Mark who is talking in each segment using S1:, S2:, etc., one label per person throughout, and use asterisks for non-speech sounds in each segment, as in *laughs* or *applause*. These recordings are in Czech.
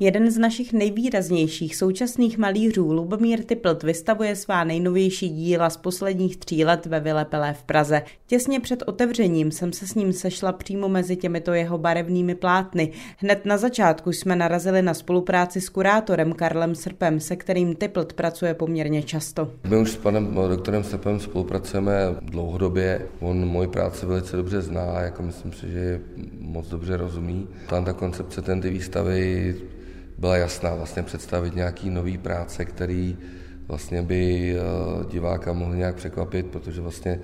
S1: Jeden z našich nejvýraznějších současných malířů Lubomír Typlt vystavuje svá nejnovější díla z posledních tří let ve Vylepelé v Praze. Těsně před otevřením jsem se s ním sešla přímo mezi těmito jeho barevnými plátny. Hned na začátku jsme narazili na spolupráci s kurátorem Karlem Srpem, se kterým Typlt pracuje poměrně často.
S2: My už s panem doktorem Srpem spolupracujeme dlouhodobě. On moji práci velice dobře zná, jako myslím si, že moc dobře rozumí. Tam ta koncepce ten ty výstavy byla jasná, vlastně představit nějaký nový práce, který vlastně by eh, diváka mohl nějak překvapit, protože vlastně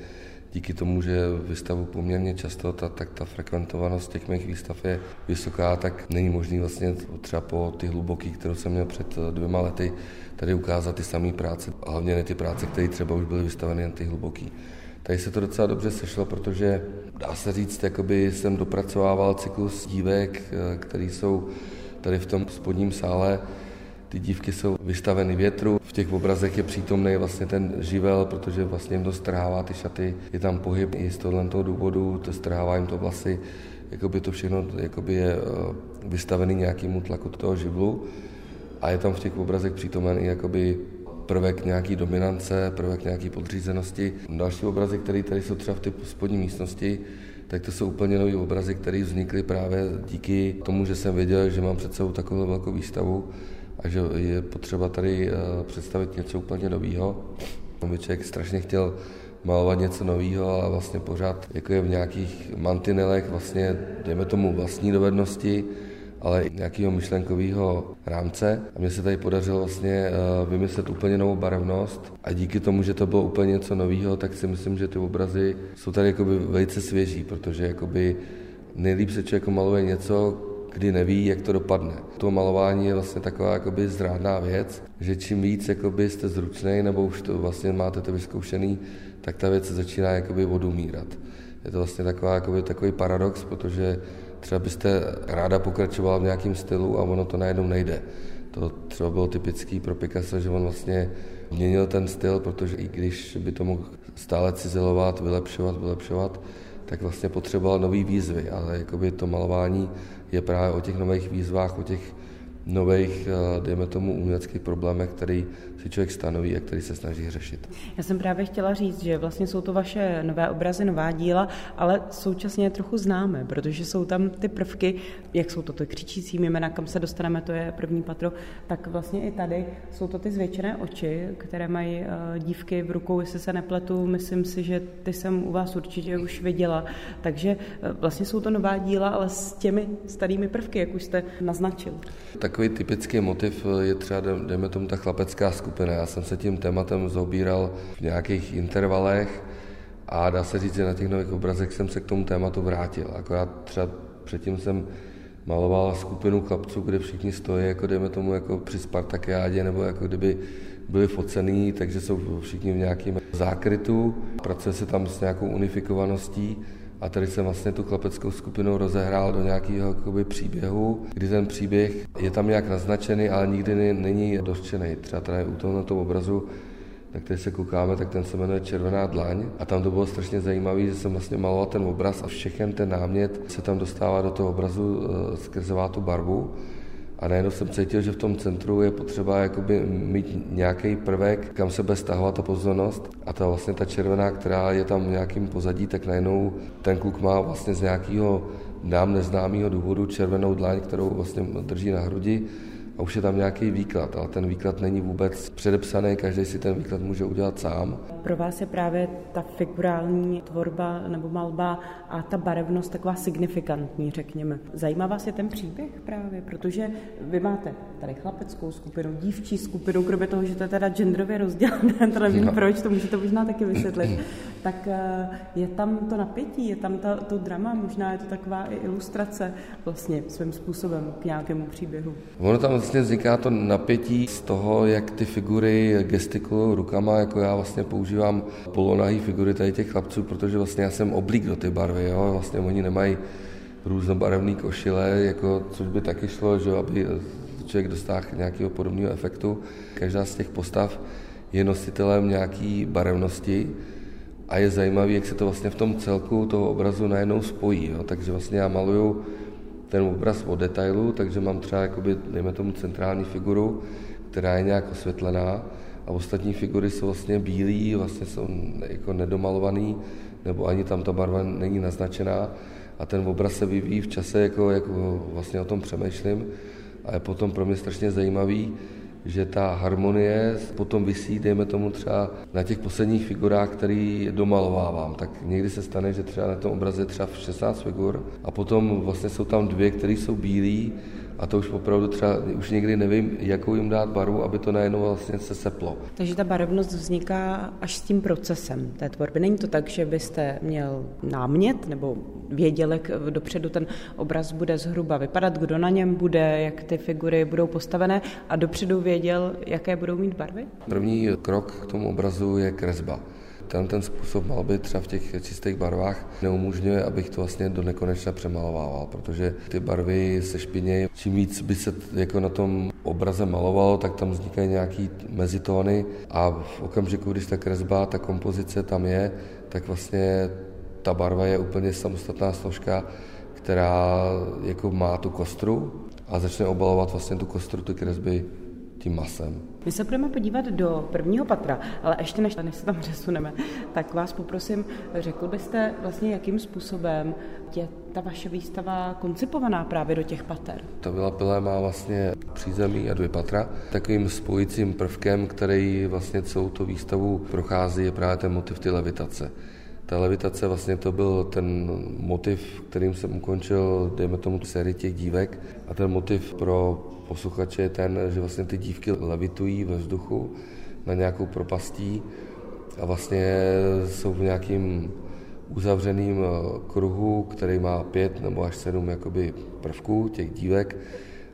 S2: díky tomu, že vystavu poměrně často, ta, tak ta frekventovanost těch mých výstav je vysoká, tak není možný vlastně třeba po ty hluboký, kterou jsem měl před eh, dvěma lety, tady ukázat ty samé práce, a hlavně ne ty práce, které třeba už byly vystaveny jen ty hluboký. Tady se to docela dobře sešlo, protože dá se říct, jakoby jsem dopracovával cyklus dívek, eh, které jsou Tady v tom spodním sále ty dívky jsou vystaveny větru, v těch obrazech je přítomný vlastně ten živel, protože vlastně jim to strhává ty šaty, je tam pohyb i z tohle toho důvodu, to strhává jim to vlasy, jakoby to všechno jakoby je eh, vystavený nějakému tlaku toho živlu. A je tam v těch obrazech přítomen i jakoby prvek nějaký dominance, prvek nějaký podřízenosti. Další obrazy, které tady jsou třeba v té spodní místnosti, tak to jsou úplně nové obrazy, které vznikly právě díky tomu, že jsem věděl, že mám před sebou takovou velkou výstavu a že je potřeba tady eh, představit něco úplně nového. By člověk strašně chtěl malovat něco nového a vlastně pořád jako je v nějakých mantinelech vlastně, dejme tomu vlastní dovednosti, ale nějakého myšlenkového rámce. A mně se tady podařilo vlastně eh, vymyslet úplně novou barevnost a díky tomu, že to bylo úplně něco nového, tak si myslím, že ty obrazy jsou tady jakoby velice svěží, protože jakoby nejlíp se člověk maluje něco, kdy neví, jak to dopadne. To malování je vlastně taková jakoby zrádná věc, že čím víc jakoby jste zručný nebo už to vlastně máte to vyzkoušený, tak ta věc začíná jakoby odumírat. Je to vlastně taková, jakoby, takový paradox, protože třeba byste ráda pokračovala v nějakém stylu a ono to najednou nejde. To třeba bylo typický pro Picasso, že on vlastně měnil ten styl, protože i když by to mohl stále cizelovat, vylepšovat, vylepšovat, tak vlastně potřeboval nový výzvy, ale jakoby to malování je právě o těch nových výzvách, o těch nových, eh, dejme tomu, uměleckých problémech, který si člověk stanoví a který se snaží řešit.
S1: Já jsem právě chtěla říct, že vlastně jsou to vaše nové obrazy, nová díla, ale současně je trochu známe, protože jsou tam ty prvky, jak jsou to ty křičící jména, kam se dostaneme, to je první patro, tak vlastně i tady jsou to ty zvětšené oči, které mají eh, dívky v rukou, jestli se nepletu, myslím si, že ty jsem u vás určitě už viděla, takže eh, vlastně jsou to nová díla, ale s těmi starými prvky, jak už jste naznačil.
S2: Takový typický motiv je třeba, dejme tomu, ta chlapecká skupina skupina. Já jsem se tím tématem zobíral v nějakých intervalech a dá se říct, že na těch nových obrazech jsem se k tomu tématu vrátil. Akorát třeba předtím jsem maloval skupinu chlapců, kde všichni stojí, jako dejme tomu, jako při Spartakiádě, nebo jako kdyby byli focený, takže jsou všichni v nějakém zákrytu. Pracuje se tam s nějakou unifikovaností a tady jsem vlastně tu chlapeckou skupinu rozehrál do nějakého jakoby, příběhu, kdy ten příběh je tam nějak naznačený, ale nikdy není dořčený. Třeba tady u toho na tom obrazu na který se koukáme, tak ten se jmenuje Červená dlaň. A tam to bylo strašně zajímavé, že jsem vlastně maloval ten obraz a všechen ten námět se tam dostává do toho obrazu e, skrze tu barvu. A najednou jsem cítil, že v tom centru je potřeba jakoby mít nějaký prvek, kam se bude stahovat ta pozornost. A ta vlastně ta červená, která je tam v nějakým pozadí, tak najednou ten kluk má vlastně z nějakého nám neznámého důvodu červenou dlaň, kterou vlastně drží na hrudi a už je tam nějaký výklad, ale ten výklad není vůbec předepsaný, každý si ten výklad může udělat sám.
S1: Pro vás je právě ta figurální tvorba nebo malba a ta barevnost taková signifikantní, řekněme. Zajímá vás je ten příběh právě, protože vy máte tady chlapeckou skupinu, dívčí skupinu, kromě toho, že to je teda genderově rozdělené, to nevím no. proč, to můžete možná taky vysvětlit, *laughs* tak eh, je tam to napětí, je tam ta, to drama, možná je to taková i ilustrace vlastně svým způsobem k nějakému příběhu.
S2: Ono tam vlastně vzniká to napětí z toho, jak ty figury gestikulují rukama, jako já vlastně používám polonahý figury tady těch chlapců, protože vlastně já jsem oblík do ty barvy, jo? vlastně oni nemají různobarevné košile, jako, což by taky šlo, že aby člověk dostal nějakého podobného efektu. Každá z těch postav je nositelem nějaký barevnosti a je zajímavé, jak se to vlastně v tom celku toho obrazu najednou spojí. Jo? Takže vlastně já maluju ten obraz od detailu, takže mám třeba, jakoby, dejme tomu, centrální figuru, která je nějak osvětlená a ostatní figury jsou vlastně bílé, vlastně jsou jako nedomalovaný, nebo ani tam ta barva není naznačená. A ten obraz se vyvíjí v čase, jako, jako vlastně o tom přemýšlím. A je potom pro mě strašně zajímavý, že ta harmonie potom vysí, dejme tomu třeba na těch posledních figurách, který domalovávám. Tak někdy se stane, že třeba na tom obraze třeba 16 figur a potom vlastně jsou tam dvě, které jsou bílé a to už opravdu třeba, už někdy nevím, jakou jim dát barvu, aby to najednou vlastně se seplo.
S1: Takže ta barevnost vzniká až s tím procesem té tvorby. Není to tak, že byste měl námět nebo věděl, jak dopředu ten obraz bude zhruba vypadat, kdo na něm bude, jak ty figury budou postavené a dopředu věděl, jaké budou mít barvy?
S2: První krok k tomu obrazu je kresba ten, ten způsob malby třeba v těch čistých barvách neumožňuje, abych to vlastně do nekonečna přemalovával, protože ty barvy se špinějí. Čím víc by se jako na tom obraze malovalo, tak tam vznikají nějaký mezitóny a v okamžiku, když ta kresba, ta kompozice tam je, tak vlastně ta barva je úplně samostatná složka, která jako má tu kostru a začne obalovat vlastně tu kostru, ty kresby tím masem.
S1: My se budeme podívat do prvního patra, ale ještě než, než se tam přesuneme, tak vás poprosím, řekl byste vlastně, jakým způsobem je ta vaše výstava koncipovaná právě do těch pater?
S2: Ta Vila Pilé má vlastně přízemí a dvě patra. Takovým spojícím prvkem, který vlastně celou tu výstavu prochází, je právě ten motiv ty levitace. Ta levitace vlastně to byl ten motiv, kterým jsem ukončil, dejme tomu, sérii těch dívek. A ten motiv pro posluchače je ten, že vlastně ty dívky levitují ve vzduchu na nějakou propastí a vlastně jsou v nějakým uzavřeným eh, kruhu, který má pět nebo až sedm jakoby prvků těch dívek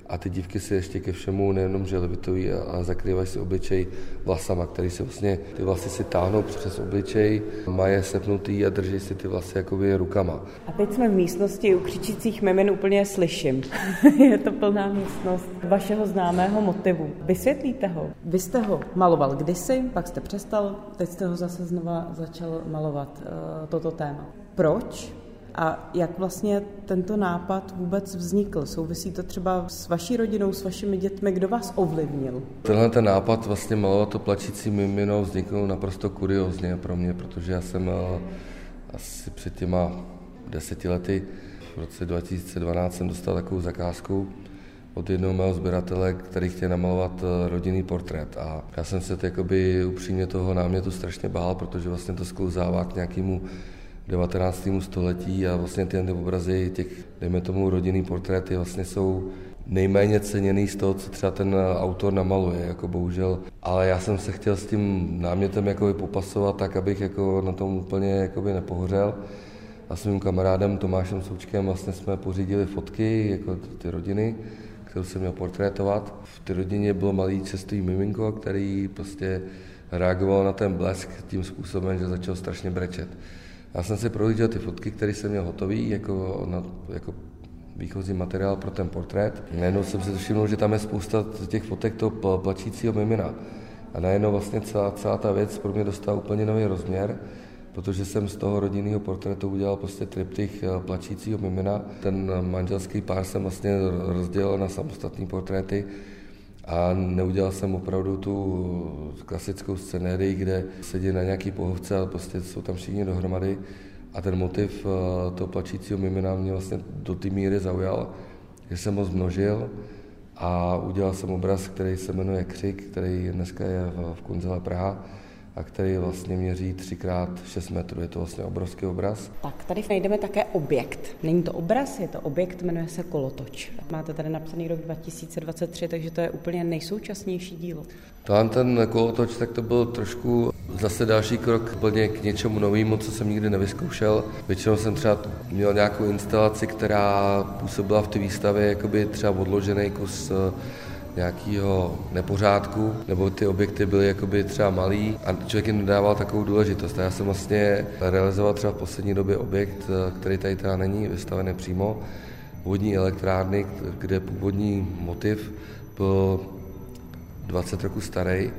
S2: a ty dívky si ještě ke všemu nejenom, že levitují a, a zakrývají si obličej vlasama, který se vlastně, ty vlasy si táhnou přes obličej, mají je sepnutý a drží si ty vlasy jakoby rukama.
S1: A teď jsme v místnosti u křičících mimin úplně slyším. *laughs* je to plná místnost vašeho známého motivu. Vysvětlíte ho. Vy jste ho maloval kdysi, pak jste přestal, teď jste ho zase znova začal malovat, uh, toto téma. Proč a jak vlastně tento nápad vůbec vznikl? Souvisí to třeba s vaší rodinou, s vašimi dětmi? Kdo vás ovlivnil?
S2: Tenhle ten nápad vlastně malovat to plačící mimino vznikl naprosto kuriozně pro mě, protože já jsem eh, asi před těma deseti lety, v roce 2012 jsem dostal takovou zakázku od jednoho mého sběratele, který chtěl namalovat eh, rodinný portrét. A já jsem se jakoby upřímně toho námětu strašně bál, protože vlastně to sklouzává k nějakému 19. století a vlastně ty, obrazy těch, dejme tomu, rodinný portréty vlastně jsou nejméně ceněný z toho, co třeba ten autor namaluje, jako bohužel. Ale já jsem se chtěl s tím námětem jako popasovat tak, abych jako na tom úplně jakoby nepohořel. A s mým kamarádem Tomášem Součkem vlastně jsme pořídili fotky, jako ty rodiny, kterou jsem měl portrétovat. V té rodině bylo malý cestový miminko, který prostě reagoval na ten blesk tím způsobem, že začal strašně brečet. Já jsem si prohlížel ty fotky, které jsem měl hotový jako, na, jako výchozí materiál pro ten portrét. Najednou jsem si všiml, že tam je spousta těch fotek toho plačícího mimina. A najednou vlastně celá, celá ta věc pro mě dostala úplně nový rozměr, protože jsem z toho rodinného portrétu udělal prostě triptych eh, plačícího mimina. Ten manželský pár jsem vlastně rozdělil na samostatné portréty a neudělal jsem opravdu tu klasickou scenérii, kde sedí na nějaký pohovce a prostě jsou tam všichni dohromady. A ten motiv eh, toho plačícího mimina mě vlastně do té míry zaujal, že jsem ho zmnožil. A udělal jsem obraz, který se jmenuje Křik, který dneska je v Kunzele Praha a který vlastně měří 3x6 metrů. Je to vlastně obrovský obraz.
S1: Tak tady najdeme také objekt. Není to obraz, je to objekt, jmenuje se Kolotoč. Máte tady napsaný rok 2023, takže to je úplně nejsoučasnější dílo.
S2: Tohle ten kolotoč, tak to byl trošku zase další krok plně k něčemu novému, co jsem nikdy nevyzkoušel. Většinou jsem třeba měl nějakou instalaci, která působila v té výstavě, jakoby třeba odložený kus nějakého nepořádku, nebo ty objekty byly jakoby třeba malý a člověk jim nedával takovou důležitost. A já jsem vlastně realizoval třeba v poslední době objekt, který tady teda není vystavený přímo, vodní elektrárny, kde původní motiv byl 20 roku starý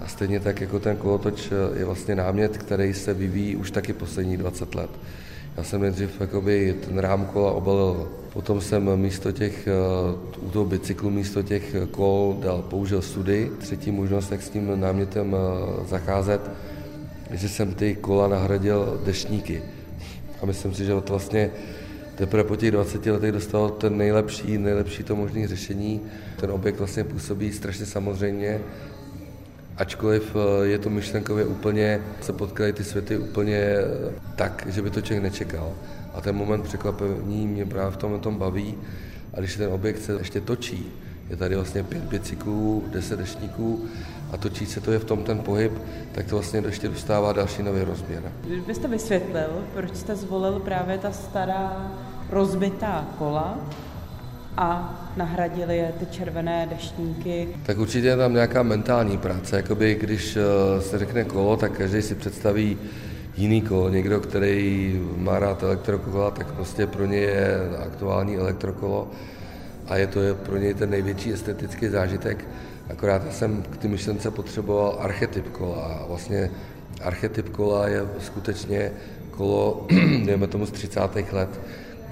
S2: a stejně tak jako ten kolotoč je vlastně námět, který se vyvíjí už taky poslední 20 let. Já jsem nejdřív jakoby ten rám kola obalil, potom jsem místo těch, eh, u toho bicyklu místo těch kol dal, použil sudy. Třetí možnost, jak s tím námětem eh, zacházet, že jsem ty kola nahradil deštníky. A myslím si, že to vlastně teprve po těch 20 letech dostal ten nejlepší, nejlepší to možné řešení. Ten objekt vlastně působí strašně samozřejmě, ačkoliv eh, je to myšlenkově úplně, se potkají ty světy úplně eh, tak, že by to člověk nečekal. A ten moment překvapení mě právě v tom, tom baví. A když ten objekt se ještě točí, je tady vlastně pět bicyklů, deset deštníků a točí se to je v tom ten pohyb, tak to vlastně ještě dostává další nový rozměr.
S1: Kdybyste vysvětlil, proč jste zvolil právě ta stará rozbitá kola a nahradili je ty červené deštníky.
S2: Tak určitě je tam nějaká mentální práce. Jakoby když eh, se řekne kolo, tak každý si představí jiný kolo. Někdo, který má rád elektrokola, tak prostě pro ně je aktuální elektrokolo a je to pro něj ten největší estetický zážitek. Akorát já jsem k té myšlence potřeboval archetyp kola vlastně archetyp kola je skutečně kolo, *clears throat* dejme tomu z 30. let,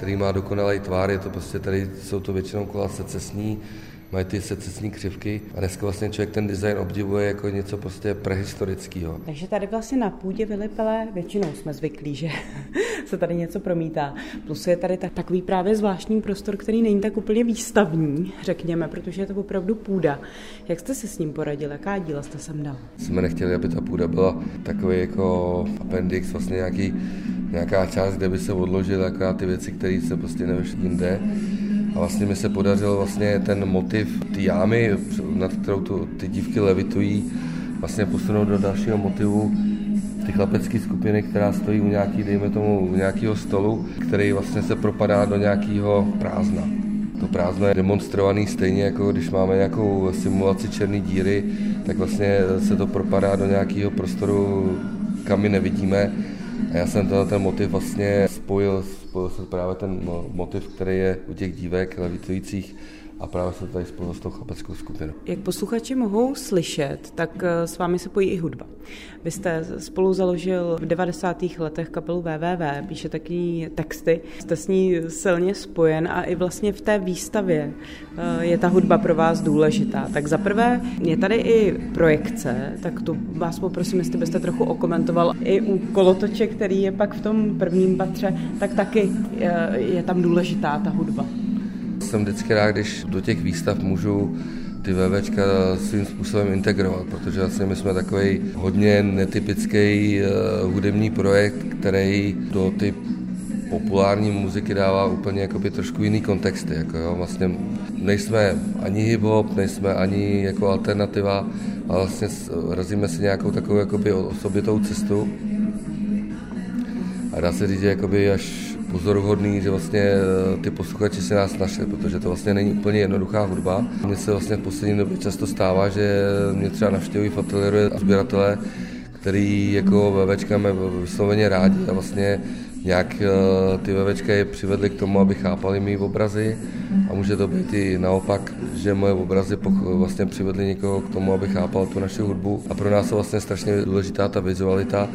S2: který má dokonalý tvár, je to prostě tady, jsou to většinou kola secesní, mají ty secesní křivky a dneska vlastně člověk ten design obdivuje jako něco prostě prehistorického.
S1: Takže tady vlastně na půdě Vilipele většinou jsme zvyklí, že *laughs* se tady něco promítá. Plus je tady takový právě zvláštní prostor, který není tak úplně výstavní, řekněme, protože je to opravdu půda. Jak jste se s ním poradil? Jaká díla jste sem dal?
S2: Jsme nechtěli, aby ta půda byla takový jako appendix, vlastně nějaký, nějaká část, kde by se odložil jako ty věci, které se prostě nevešly jinde. A vlastně mi se podařilo vlastně ten motiv ty jámy, nad kterou tu, ty dívky levitují, vlastně posunout do dalšího motivu ty chlapecké skupiny, která stojí u nějaký, dejme tomu, u nějakého stolu, který vlastně se propadá do nějakého prázdna. To prázdno je demonstrovaný stejně, jako když máme nějakou simulaci černé díry, tak vlastně se to propadá do nějakého prostoru, kam my nevidíme a já jsem tenhle ten motiv vlastně spojil, spojil se právě ten motiv, který je u těch dívek levitujících a právě se tady spojil s tou chlapeckou skupinou.
S1: Jak posluchači mohou slyšet, tak eh, s vámi se pojí i hudba. Vy jste spolu založil v 90. letech kapelu WWW, píše taky texty, jste s ní silně spojen a i vlastně v té výstavě eh, je ta hudba pro vás důležitá. Tak za prvé je tady i projekce, tak tu vás poprosím, jestli byste trochu okomentoval i u kolotoče, který je pak v tom prvním patře, tak taky eh, je tam důležitá ta hudba.
S2: Jsem vždycky rád, když do těch výstav můžu ty VVčka svým způsobem integrovat, protože vlastně my jsme takový hodně netypický uh, hudební projekt, který do ty populární muziky dává úplně jakoby trošku jiný kontexty. Jako jo. Vlastně nejsme ani hip-hop, nejsme ani jako alternativa, ale vlastně razíme si nějakou takovou jakoby osobitou cestu. A dá se říct, že jakoby až pozoruhodný, že vlastně eh, ty posluchači se nás našli, protože to vlastně není úplně jednoduchá hudba. Mně se vlastně v poslední době často stává, že mě třeba navštěvují v ateliéru sběratelé, který jako VVčka máme vysloveně rádi a vlastně nějak eh, ty vevečka je přivedly k tomu, aby chápali mý obrazy. A může to být i naopak, že moje obrazy vlastně přivedly někoho k tomu, aby chápal tu naši hudbu. A pro nás je vlastně strašně důležitá ta vizualita,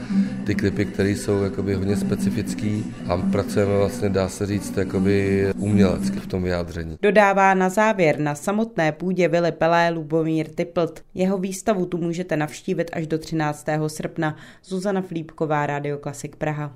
S2: ty klipy, které jsou jakoby hodně specifický a pracujeme vlastně, dá se říct, jakoby umělecky v tom vyjádření.
S1: Dodává na závěr na samotné půdě Vily Pelé Lubomír Typlt. Jeho výstavu tu můžete navštívit až do 13. srpna. Zuzana Flípková, Radio Klasik Praha.